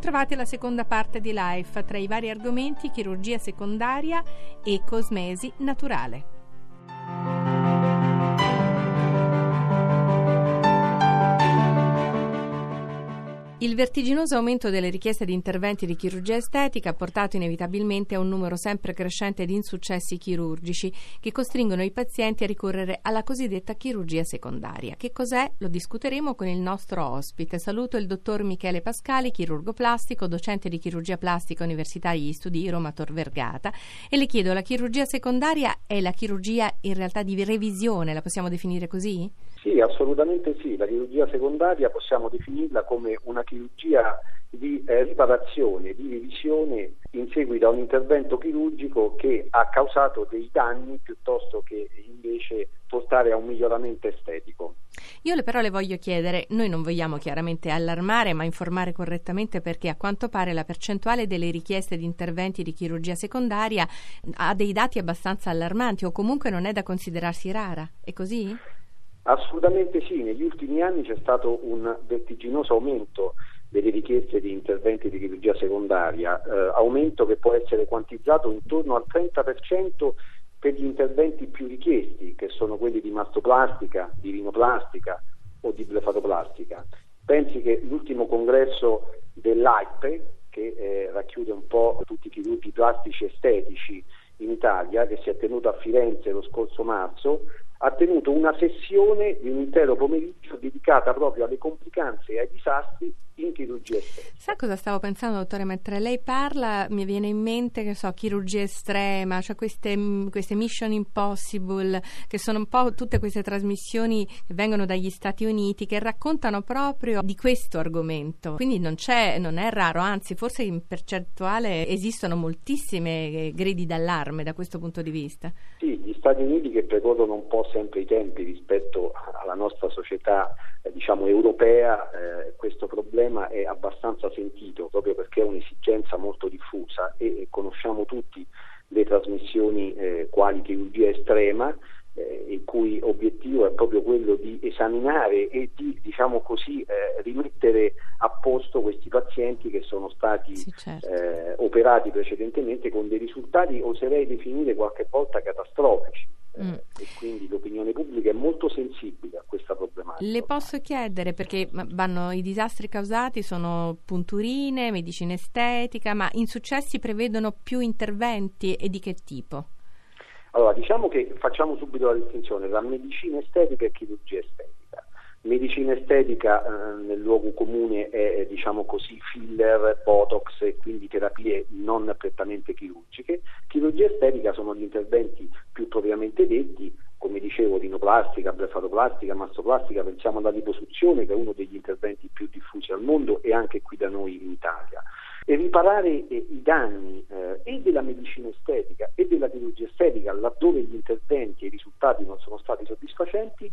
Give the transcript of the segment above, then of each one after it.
bentrovati alla seconda parte di Life, tra i vari argomenti chirurgia secondaria e cosmesi naturale. Il vertiginoso aumento delle richieste di interventi di chirurgia estetica ha portato inevitabilmente a un numero sempre crescente di insuccessi chirurgici che costringono i pazienti a ricorrere alla cosiddetta chirurgia secondaria. Che cos'è? Lo discuteremo con il nostro ospite. Saluto il dottor Michele Pascali, chirurgo plastico, docente di chirurgia plastica Università degli Studi Roma Tor Vergata e le chiedo, la chirurgia secondaria è la chirurgia in realtà di revisione, la possiamo definire così? Sì, assolutamente sì. La chirurgia secondaria possiamo definirla come una chirurgia di eh, riparazione, di revisione in seguito a un intervento chirurgico che ha causato dei danni piuttosto che invece portare a un miglioramento estetico. Io però le voglio chiedere, noi non vogliamo chiaramente allarmare ma informare correttamente perché a quanto pare la percentuale delle richieste di interventi di chirurgia secondaria ha dei dati abbastanza allarmanti o comunque non è da considerarsi rara, è così? Assolutamente sì, negli ultimi anni c'è stato un vertiginoso aumento delle richieste di interventi di chirurgia secondaria, eh, aumento che può essere quantizzato intorno al 30% per gli interventi più richiesti, che sono quelli di mastoplastica, di rinoplastica o di blefaroplastica. Pensi che l'ultimo congresso dell'AIPE, che eh, racchiude un po' tutti i chirurghi plastici estetici in Italia, che si è tenuto a Firenze lo scorso marzo, ha tenuto una sessione di un intero pomeriggio dedicata proprio alle complicanze e ai disastri in chirurgia estetica. Sa cosa stavo pensando, dottore? Mentre lei parla mi viene in mente, che so, chirurgia estrema, cioè queste, mm, queste Mission Impossible, che sono un po' tutte queste trasmissioni che vengono dagli Stati Uniti, che raccontano proprio di questo argomento. Quindi non, c'è, non è raro, anzi forse in percentuale esistono moltissime eh, gridi d'allarme da questo punto di vista. Sì, gli Stati Uniti che precorrono un po' sempre i tempi rispetto alla nostra società eh, diciamo europea, eh, questo problema è abbastanza sentito proprio perché è un'esigenza molto diffusa e, e conosciamo tutti le trasmissioni eh, quali chirurgia estrema eh, il cui obiettivo è proprio quello di esaminare e di diciamo così, eh, rimettere a posto questi pazienti che sono stati sì, certo. eh, operati precedentemente con dei risultati, oserei definire qualche volta catastrofici. Eh, mm. e quindi l'opinione pubblica è molto sensibile a questa problematica. Le posso chiedere perché vanno, i disastri causati sono punturine, medicina estetica, ma insuccessi prevedono più interventi e di che tipo? Allora, diciamo che facciamo subito la distinzione tra medicina estetica e chirurgia estetica. Medicina estetica eh, nel luogo comune è diciamo così, filler, botox e quindi terapie non prettamente chirurgiche. Chirurgia estetica sono gli interventi più propriamente detti, come dicevo, rinoplastica, blefaroplastica, mastoplastica, pensiamo alla liposuzione che è uno degli interventi più diffusi al mondo e anche qui da noi in Italia e riparare eh, i danni eh, e della medicina estetica e della chirurgia estetica laddove gli interventi e i risultati non sono stati soddisfacenti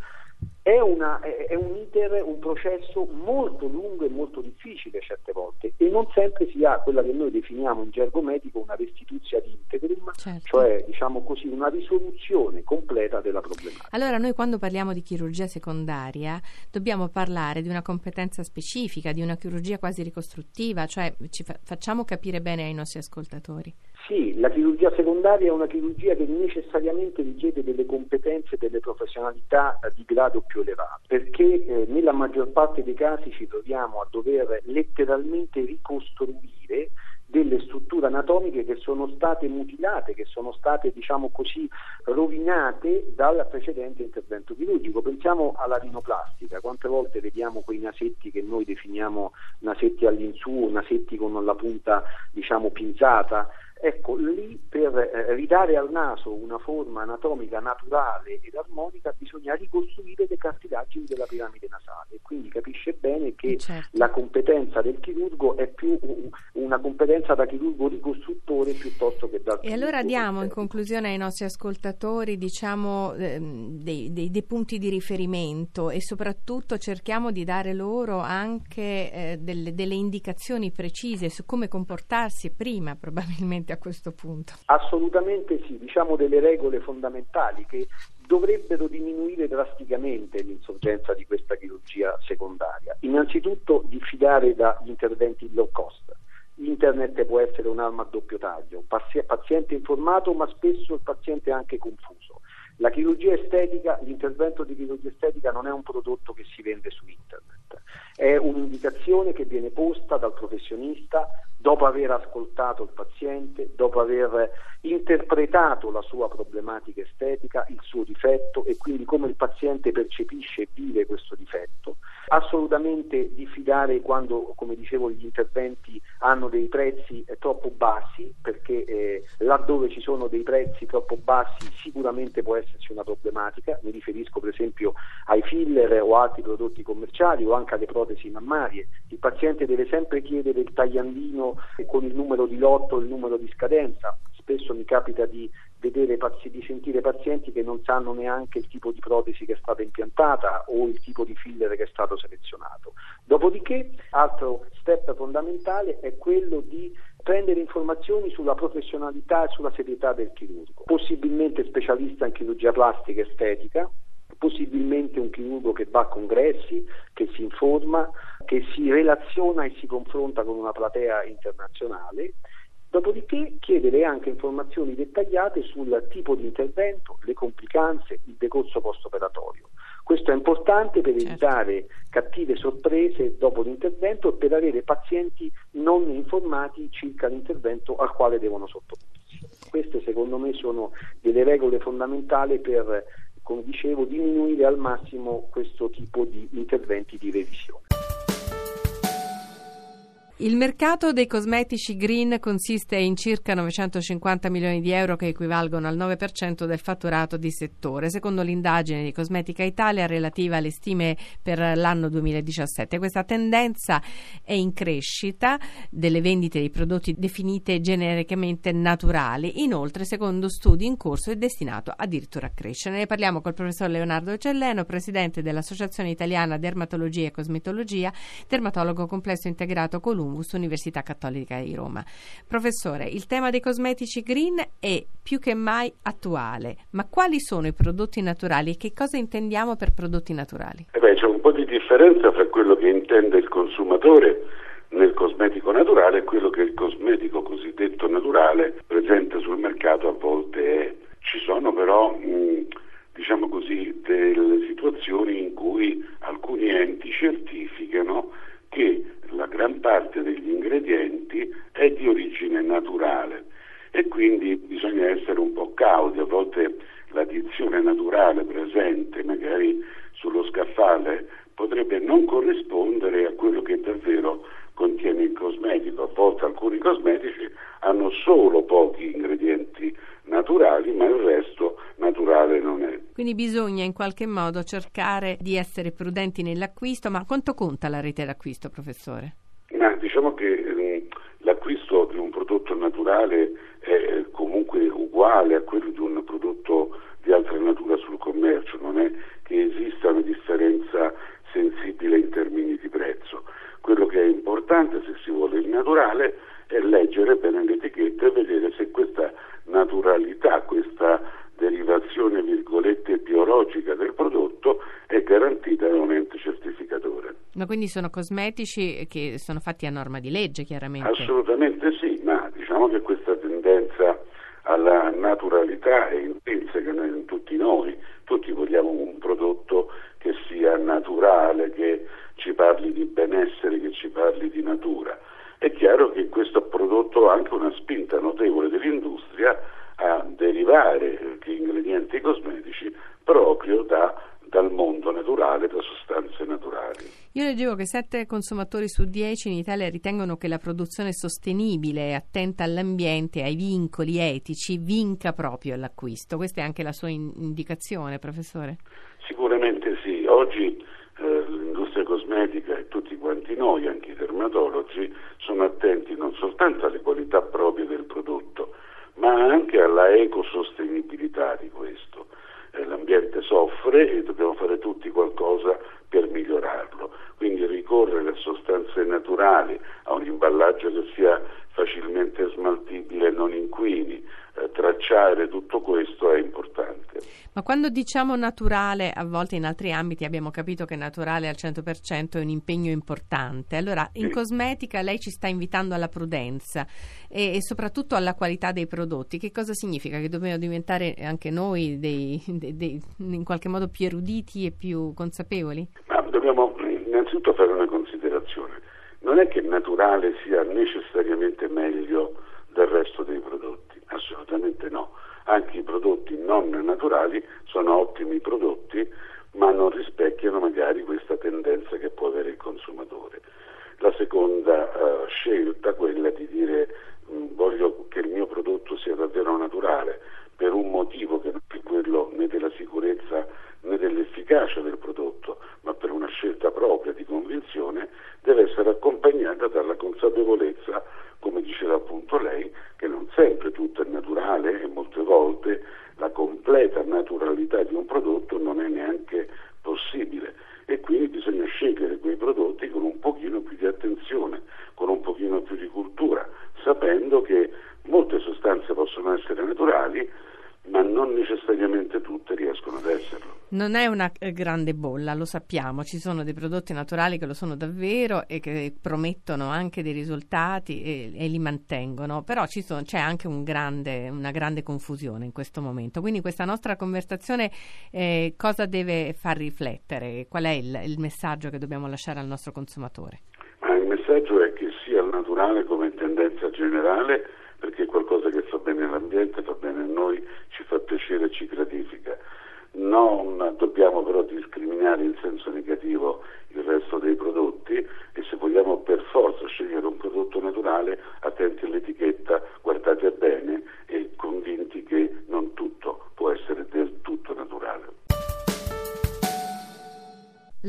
è, una, è, un iter, un processo molto lungo e molto difficile certe volte e non sempre si ha quella che noi definiamo in gergo medico una restituzia di integrum, certo. cioè diciamo così una risoluzione completa della problematica. Allora noi quando parliamo di chirurgia secondaria dobbiamo parlare di una competenza specifica, di una chirurgia quasi ricostruttiva, cioè ci fa- facciamo capire bene ai nostri ascoltatori. Sì, la chirurgia secondaria è una chirurgia che necessariamente richiede delle competenze e delle professionalità di grado più elevato, perché eh, nella maggior parte dei casi ci troviamo a dover letteralmente ricostruire delle strutture anatomiche che sono state mutilate, che sono state, diciamo così, rovinate dal precedente intervento chirurgico. Pensiamo alla rinoplastica, quante volte vediamo quei nasetti che noi definiamo nasetti all'insù, nasetti con la punta, diciamo, pinzata, Ecco, lì per eh, ridare al naso una forma anatomica naturale ed armonica bisogna ricostruire le cartilagini della piramide nasale quindi capisce bene che certo. la competenza del chirurgo è più una competenza da chirurgo ricostruttore piuttosto che da E allora diamo in conclusione ai nostri ascoltatori diciamo, ehm, dei, dei, dei, punti di riferimento e soprattutto cerchiamo di dare loro anche eh, delle, delle indicazioni precise su come comportarsi prima probabilmente a questo punto. Assolutamente sì, diciamo delle regole fondamentali che dovrebbero diminuire drasticamente l'insorgenza di questa chirurgia secondaria. Innanzitutto diffidare dagli interventi low cost. Internet può essere un'arma a doppio taglio, paziente informato ma spesso il paziente anche confuso. La chirurgia estetica, l'intervento di chirurgia estetica non è un prodotto che si vende su internet, è un'indicazione che viene posta dal professionista dopo aver ascoltato il paziente, dopo aver interpretato la sua problematica estetica, il suo difetto e quindi come il paziente percepisce e vive questo difetto. Assolutamente diffidare quando, come dicevo, gli interventi hanno dei prezzi eh, troppo bassi, perché eh, laddove ci sono dei prezzi troppo bassi sicuramente può esserci una problematica, mi riferisco per esempio ai filler o altri prodotti commerciali o anche alle protesi mammarie. Il paziente deve sempre chiedere il tagliandino con il numero di lotto, il numero di scadenza. Spesso mi capita di vedere di sentire pazienti che non sanno neanche il tipo di protesi che è stata impiantata o il tipo di filler che è stato selezionato. Dopodiché, altro step fondamentale è quello di prendere informazioni sulla professionalità e sulla serietà del chirurgo, possibilmente specialista in chirurgia plastica e estetica, possibilmente un chirurgo che va a congressi, che si informa, che si relaziona e si confronta con una platea internazionale, dopodiché chiedere anche informazioni dettagliate sul tipo di intervento, le complicanze, il decorso post-operatorio. Questo è importante per certo. evitare cattive sorprese dopo l'intervento e per avere pazienti non informati circa l'intervento al quale devono sottoporsi. Queste secondo me sono delle regole fondamentali per come dicevo, diminuire al massimo questo tipo di interventi di revisione. Il mercato dei cosmetici green consiste in circa 950 milioni di euro che equivalgono al 9% del fatturato di settore, secondo l'indagine di Cosmetica Italia relativa alle stime per l'anno 2017. Questa tendenza è in crescita delle vendite di prodotti definite genericamente naturali. Inoltre, secondo studi in corso, è destinato addirittura a crescere. Ne parliamo col professor Leonardo Celleno, presidente dell'Associazione Italiana Dermatologia e Cosmetologia, dermatologo complesso integrato Columbus Columbus, Università Cattolica di Roma. Professore, il tema dei cosmetici green è più che mai attuale, ma quali sono i prodotti naturali e che cosa intendiamo per prodotti naturali? Eh beh, c'è un po' di differenza fra quello che intende il consumatore nel cosmetico naturale e quello che il cosmetico cosiddetto naturale presente sul mercato a volte è. Ci sono però mh, diciamo così, delle situazioni in cui alcuni enti certificano che la gran parte degli ingredienti è di origine naturale e quindi bisogna essere un po' cauti, a volte l'addizione naturale presente magari sullo scaffale potrebbe non corrispondere a quello che davvero contiene il cosmetico, a volte alcuni cosmetici hanno solo pochi ingredienti naturali, ma il resto naturale non è. Quindi bisogna in qualche modo cercare di essere prudenti nell'acquisto, ma quanto conta la rete d'acquisto, professore? Ma diciamo che eh, l'acquisto di un prodotto naturale è comunque uguale a quello di un prodotto di altra natura sul commercio, non è che esista una differenza sensibile in termini di prezzo. Quello che è importante se si vuole il naturale è leggere bene l'etichetta e vedere se questa naturalità, questa derivazione virgolette biologica del prodotto è garantita da un ente certificatore. Ma quindi sono cosmetici che sono fatti a norma di legge, chiaramente? Assolutamente sì, ma diciamo che questa tendenza alla naturalità è intrinseca in tutti noi, tutti vogliamo un prodotto che sia naturale, che ci parli di benessere, che ci parli di natura. È chiaro che questo ha prodotto anche una spinta notevole dell'industria a derivare gli ingredienti cosmetici proprio da, dal mondo naturale, da sostanze naturali. Io leggevo che 7 consumatori su 10 in Italia ritengono che la produzione sostenibile e attenta all'ambiente ai vincoli etici vinca proprio l'acquisto. Questa è anche la sua indicazione, professore? Sicuramente sì. Oggi eh, l'industria cosmetica e tutti quanti noi, anche i dermatologi, sono attenti non soltanto alle qualità proprie del prodotto, ma anche alla ecosostenibilità di questo. Eh, l'ambiente soffre e dobbiamo fare tutti qualcosa per migliorarlo. Quindi ricorrere a sostanze naturali, a un imballaggio che sia facilmente smaltibile, non inquini. Eh, tracciare tutto questo è importante. Ma quando diciamo naturale, a volte in altri ambiti abbiamo capito che naturale al 100% è un impegno importante. Allora, in cosmetica lei ci sta invitando alla prudenza e, e, soprattutto alla qualità dei prodotti. Che cosa significa? Che dobbiamo diventare anche noi dei, dei, dei, in qualche modo più eruditi e più consapevoli? Ma dobbiamo innanzitutto fare una considerazione. Non è che naturale sia necessariamente meglio del resto dei prodotti, assolutamente no. Anche i prodotti non naturali sono ottimi prodotti, ma non rispecchiano magari questa tendenza che può avere il consumatore. La seconda uh, scelta, quella di dire mh, mm, voglio che il mio prodotto sia davvero naturale, per un motivo che non è quello né della sicurezza né dell'efficacia del prodotto, ma per una scelta propria di convinzione, deve essere accompagnata dalla consapevolezza, come diceva appunto lei, che non sempre tutto è naturale e molte volte la completa naturalità di un prodotto non è neanche possibile. E quindi bisogna scegliere quei prodotti con un pochino più di attenzione, con un pochino più di cultura, sapendo che molte sostanze possono essere naturali, ma non necessariamente tutte riescono ad esserlo. Non è una eh, grande bolla, lo sappiamo, ci sono dei prodotti naturali che lo sono davvero e che promettono anche dei risultati e, e li mantengono, però sono, c'è anche un grande, una grande confusione in questo momento. Quindi questa nostra conversazione eh, cosa deve far riflettere? Qual è il, il messaggio che dobbiamo lasciare al nostro consumatore? Ma il messaggio è che sia il naturale come tendenza generale perché è qualcosa che fa bene all'ambiente, fa bene a noi, ci fa piacere, ci gratifica. Non dobbiamo però discriminare in senso negativo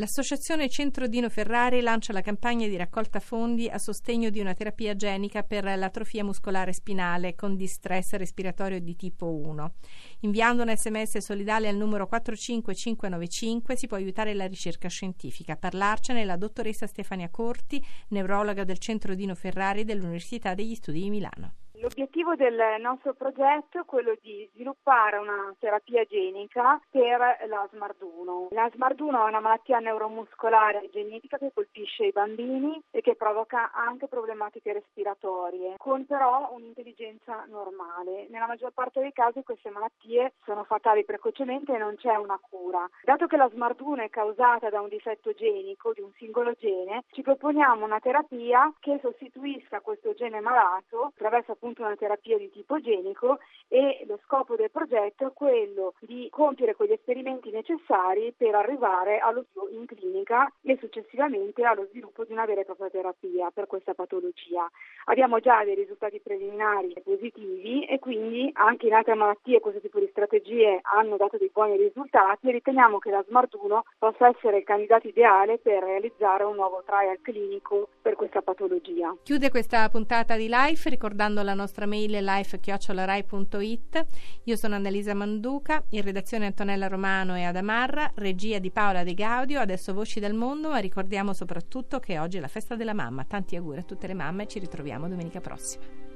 L'associazione Centro Dino Ferrari lancia la campagna di raccolta fondi a sostegno di una terapia genica per l'atrofia muscolare spinale con distress respiratorio di tipo 1. Inviando un sms solidale al numero 45595 si può aiutare la ricerca scientifica. Parlarcene la dottoressa Stefania Corti, neurologa del Centro Dino Ferrari dell'Università degli Studi di Milano. L'obiettivo del nostro progetto è quello di sviluppare una terapia genica per la SMARD1. La SMARD1 è una malattia neuromuscolare genetica che colpisce i bambini e che provoca anche problematiche respiratorie, con però un'intelligenza normale. Nella maggior parte dei casi queste malattie sono fatali precocemente e non c'è una cura. Dato che la SMARD1 è causata da un difetto genico di un singolo gene, ci proponiamo una terapia che sostituisca questo gene malato attraverso appunto appunto una terapia di tipo genico e lo scopo del progetto è quello di compiere quegli esperimenti necessari per arrivare allo in clinica e successivamente allo sviluppo di una vera e propria terapia per questa patologia. Abbiamo già dei risultati preliminari positivi e quindi anche in altre malattie questo tipo di strategie hanno dato dei buoni risultati e riteniamo che la SMART1 possa essere il candidato ideale per realizzare un nuovo trial clinico per questa patologia. Chiude questa puntata di Life ricordando la nostra mail life.rai.it. Io sono Annalisa Manduca, in redazione Antonella Romano e Adamarra, regia di Paola De Gaudio, adesso Voci del Mondo, ma ricordiamo soprattutto che oggi è la festa della mamma. Tanti auguri a tutte le mamme ci ritroviamo domenica prossima.